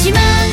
始ま